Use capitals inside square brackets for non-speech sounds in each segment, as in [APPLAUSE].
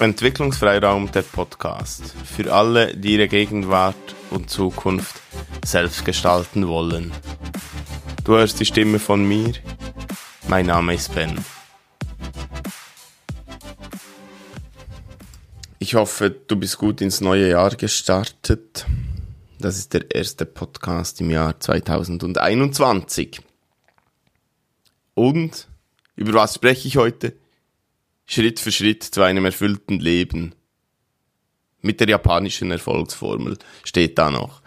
Entwicklungsfreiraum der Podcast. Für alle, die ihre Gegenwart und Zukunft selbst gestalten wollen. Du hörst die Stimme von mir. Mein Name ist Ben. Ich hoffe, du bist gut ins neue Jahr gestartet. Das ist der erste Podcast im Jahr 2021. Und über was spreche ich heute? Schritt für Schritt zu einem erfüllten Leben. Mit der japanischen Erfolgsformel steht da noch.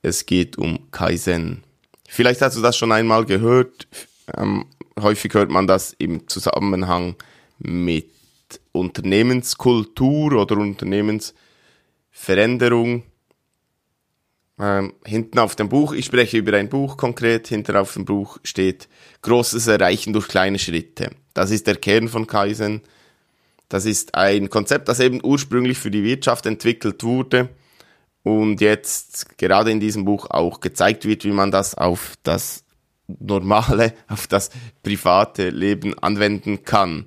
Es geht um Kaizen. Vielleicht hast du das schon einmal gehört. Ähm, häufig hört man das im Zusammenhang mit Unternehmenskultur oder Unternehmensveränderung. Ähm, hinten auf dem Buch, ich spreche über ein Buch konkret, hinter auf dem Buch steht Großes Erreichen durch kleine Schritte. Das ist der Kern von Kaizen. Das ist ein Konzept, das eben ursprünglich für die Wirtschaft entwickelt wurde und jetzt gerade in diesem Buch auch gezeigt wird, wie man das auf das normale, [LAUGHS] auf das private Leben anwenden kann.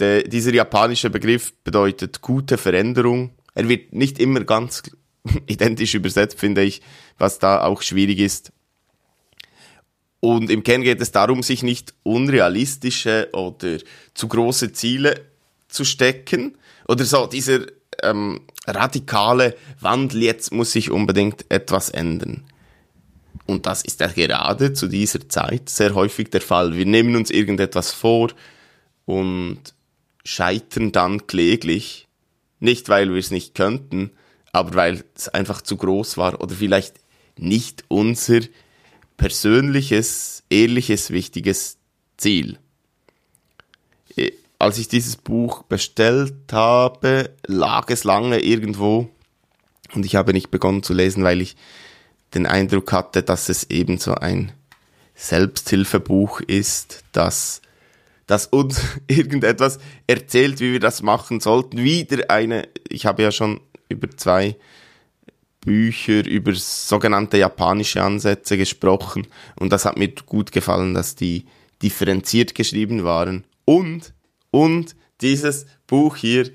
De, dieser japanische Begriff bedeutet gute Veränderung. Er wird nicht immer ganz [LAUGHS] identisch übersetzt, finde ich, was da auch schwierig ist. Und im Kern geht es darum, sich nicht unrealistische oder zu große Ziele zu stecken. Oder so dieser ähm, radikale Wandel, jetzt muss sich unbedingt etwas ändern. Und das ist ja gerade zu dieser Zeit sehr häufig der Fall. Wir nehmen uns irgendetwas vor und scheitern dann kläglich. Nicht, weil wir es nicht könnten, aber weil es einfach zu groß war oder vielleicht nicht unser persönliches, ehrliches, wichtiges Ziel. Als ich dieses Buch bestellt habe, lag es lange irgendwo und ich habe nicht begonnen zu lesen, weil ich den Eindruck hatte, dass es eben so ein Selbsthilfebuch ist, das, das uns [LAUGHS] irgendetwas erzählt, wie wir das machen sollten. Wieder eine, ich habe ja schon über zwei Bücher über sogenannte japanische Ansätze gesprochen und das hat mir gut gefallen, dass die differenziert geschrieben waren und und dieses Buch hier,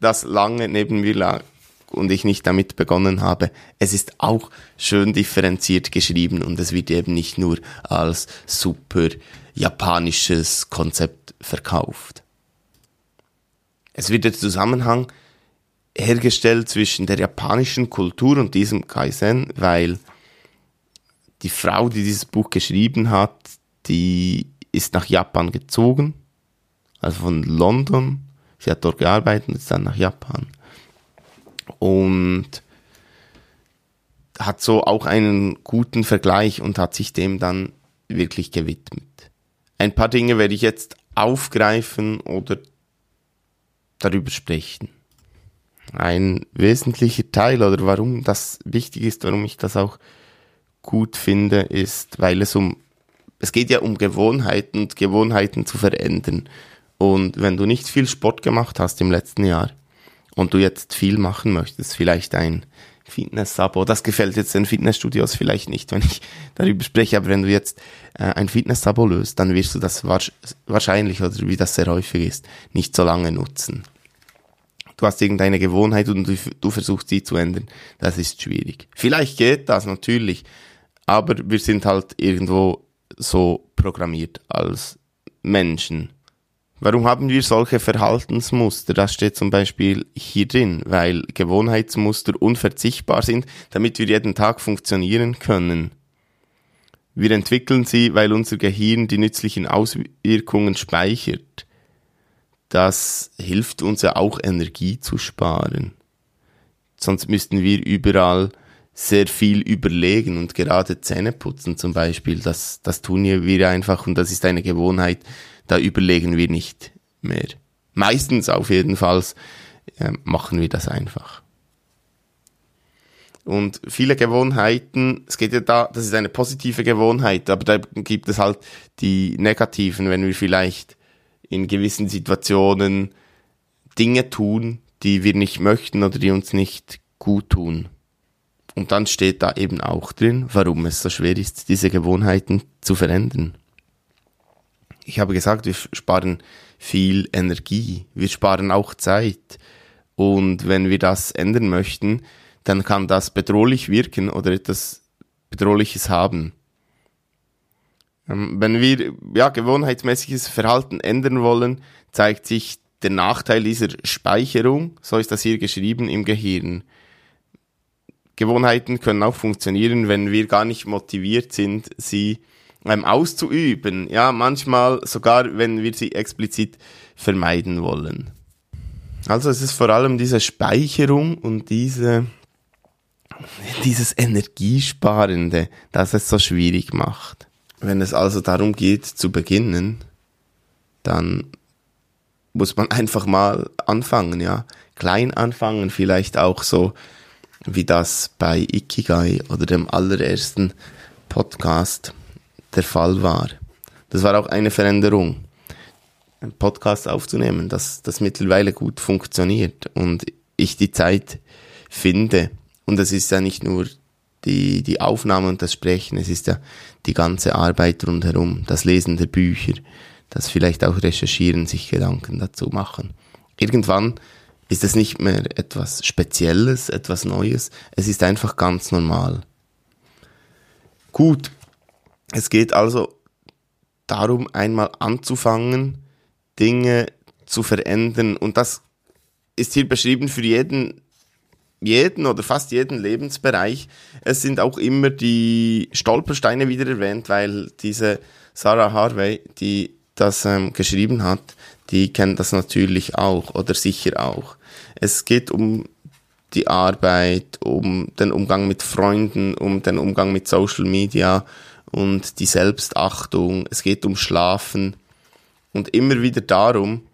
das lange neben mir lag und ich nicht damit begonnen habe, es ist auch schön differenziert geschrieben und es wird eben nicht nur als super japanisches Konzept verkauft. Es wird der Zusammenhang hergestellt zwischen der japanischen Kultur und diesem Kaizen, weil die Frau, die dieses Buch geschrieben hat, die ist nach Japan gezogen, also von London. Sie hat dort gearbeitet und ist dann nach Japan. Und hat so auch einen guten Vergleich und hat sich dem dann wirklich gewidmet. Ein paar Dinge werde ich jetzt aufgreifen oder darüber sprechen ein wesentlicher Teil oder warum das wichtig ist, warum ich das auch gut finde, ist, weil es um, es geht ja um Gewohnheiten und Gewohnheiten zu verändern. Und wenn du nicht viel Sport gemacht hast im letzten Jahr und du jetzt viel machen möchtest, vielleicht ein Fitness-Abo, das gefällt jetzt den Fitnessstudios vielleicht nicht, wenn ich [LAUGHS] darüber spreche, aber wenn du jetzt äh, ein Fitness-Abo löst, dann wirst du das wahrscheinlich, oder wie das sehr häufig ist, nicht so lange nutzen du hast irgendeine Gewohnheit und du, du versuchst sie zu ändern. Das ist schwierig. Vielleicht geht das natürlich, aber wir sind halt irgendwo so programmiert als Menschen. Warum haben wir solche Verhaltensmuster? Das steht zum Beispiel hier drin, weil Gewohnheitsmuster unverzichtbar sind, damit wir jeden Tag funktionieren können. Wir entwickeln sie, weil unser Gehirn die nützlichen Auswirkungen speichert das hilft uns ja auch Energie zu sparen. Sonst müssten wir überall sehr viel überlegen und gerade Zähne putzen zum Beispiel, das, das tun wir einfach und das ist eine Gewohnheit, da überlegen wir nicht mehr. Meistens auf jeden Fall äh, machen wir das einfach. Und viele Gewohnheiten, es geht ja da, das ist eine positive Gewohnheit, aber da gibt es halt die negativen, wenn wir vielleicht in gewissen Situationen Dinge tun, die wir nicht möchten oder die uns nicht gut tun. Und dann steht da eben auch drin, warum es so schwer ist, diese Gewohnheiten zu verändern. Ich habe gesagt, wir sparen viel Energie. Wir sparen auch Zeit. Und wenn wir das ändern möchten, dann kann das bedrohlich wirken oder etwas Bedrohliches haben. Ähm, wenn wir ja, gewohnheitsmäßiges Verhalten ändern wollen, zeigt sich der Nachteil dieser Speicherung, so ist das hier geschrieben, im Gehirn. Gewohnheiten können auch funktionieren, wenn wir gar nicht motiviert sind, sie ähm, auszuüben. Ja, manchmal sogar, wenn wir sie explizit vermeiden wollen. Also es ist vor allem diese Speicherung und diese, dieses Energiesparende, das es so schwierig macht. Wenn es also darum geht zu beginnen, dann muss man einfach mal anfangen, ja. Klein anfangen, vielleicht auch so, wie das bei Ikigai oder dem allerersten Podcast der Fall war. Das war auch eine Veränderung, einen Podcast aufzunehmen, dass das mittlerweile gut funktioniert und ich die Zeit finde. Und es ist ja nicht nur die, die Aufnahme und das Sprechen, es ist ja die ganze Arbeit rundherum, das Lesen der Bücher, das vielleicht auch Recherchieren, sich Gedanken dazu machen. Irgendwann ist es nicht mehr etwas Spezielles, etwas Neues, es ist einfach ganz normal. Gut, es geht also darum, einmal anzufangen, Dinge zu verändern. Und das ist hier beschrieben für jeden, jeden oder fast jeden Lebensbereich. Es sind auch immer die Stolpersteine wieder erwähnt, weil diese Sarah Harvey, die das ähm, geschrieben hat, die kennt das natürlich auch oder sicher auch. Es geht um die Arbeit, um den Umgang mit Freunden, um den Umgang mit Social Media, und die Selbstachtung, es geht um Schlafen und immer wieder darum,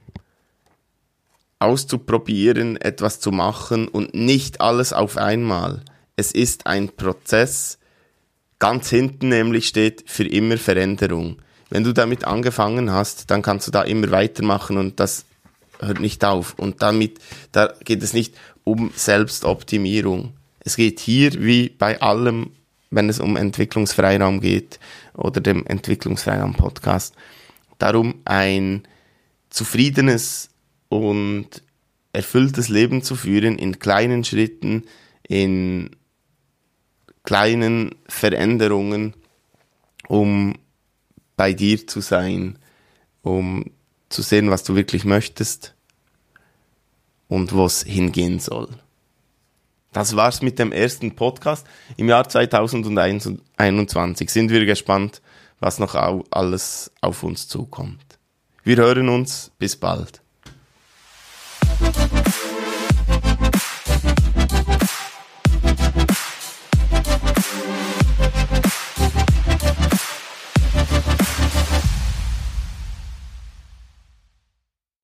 auszuprobieren, etwas zu machen und nicht alles auf einmal. Es ist ein Prozess. Ganz hinten nämlich steht für immer Veränderung. Wenn du damit angefangen hast, dann kannst du da immer weitermachen und das hört nicht auf. Und damit, da geht es nicht um Selbstoptimierung. Es geht hier wie bei allem wenn es um Entwicklungsfreiraum geht oder dem Entwicklungsfreiraum Podcast, darum ein zufriedenes und erfülltes Leben zu führen in kleinen Schritten, in kleinen Veränderungen, um bei dir zu sein, um zu sehen, was du wirklich möchtest und wo es hingehen soll. Das war's mit dem ersten Podcast im Jahr 2021. Sind wir gespannt, was noch alles auf uns zukommt. Wir hören uns. Bis bald.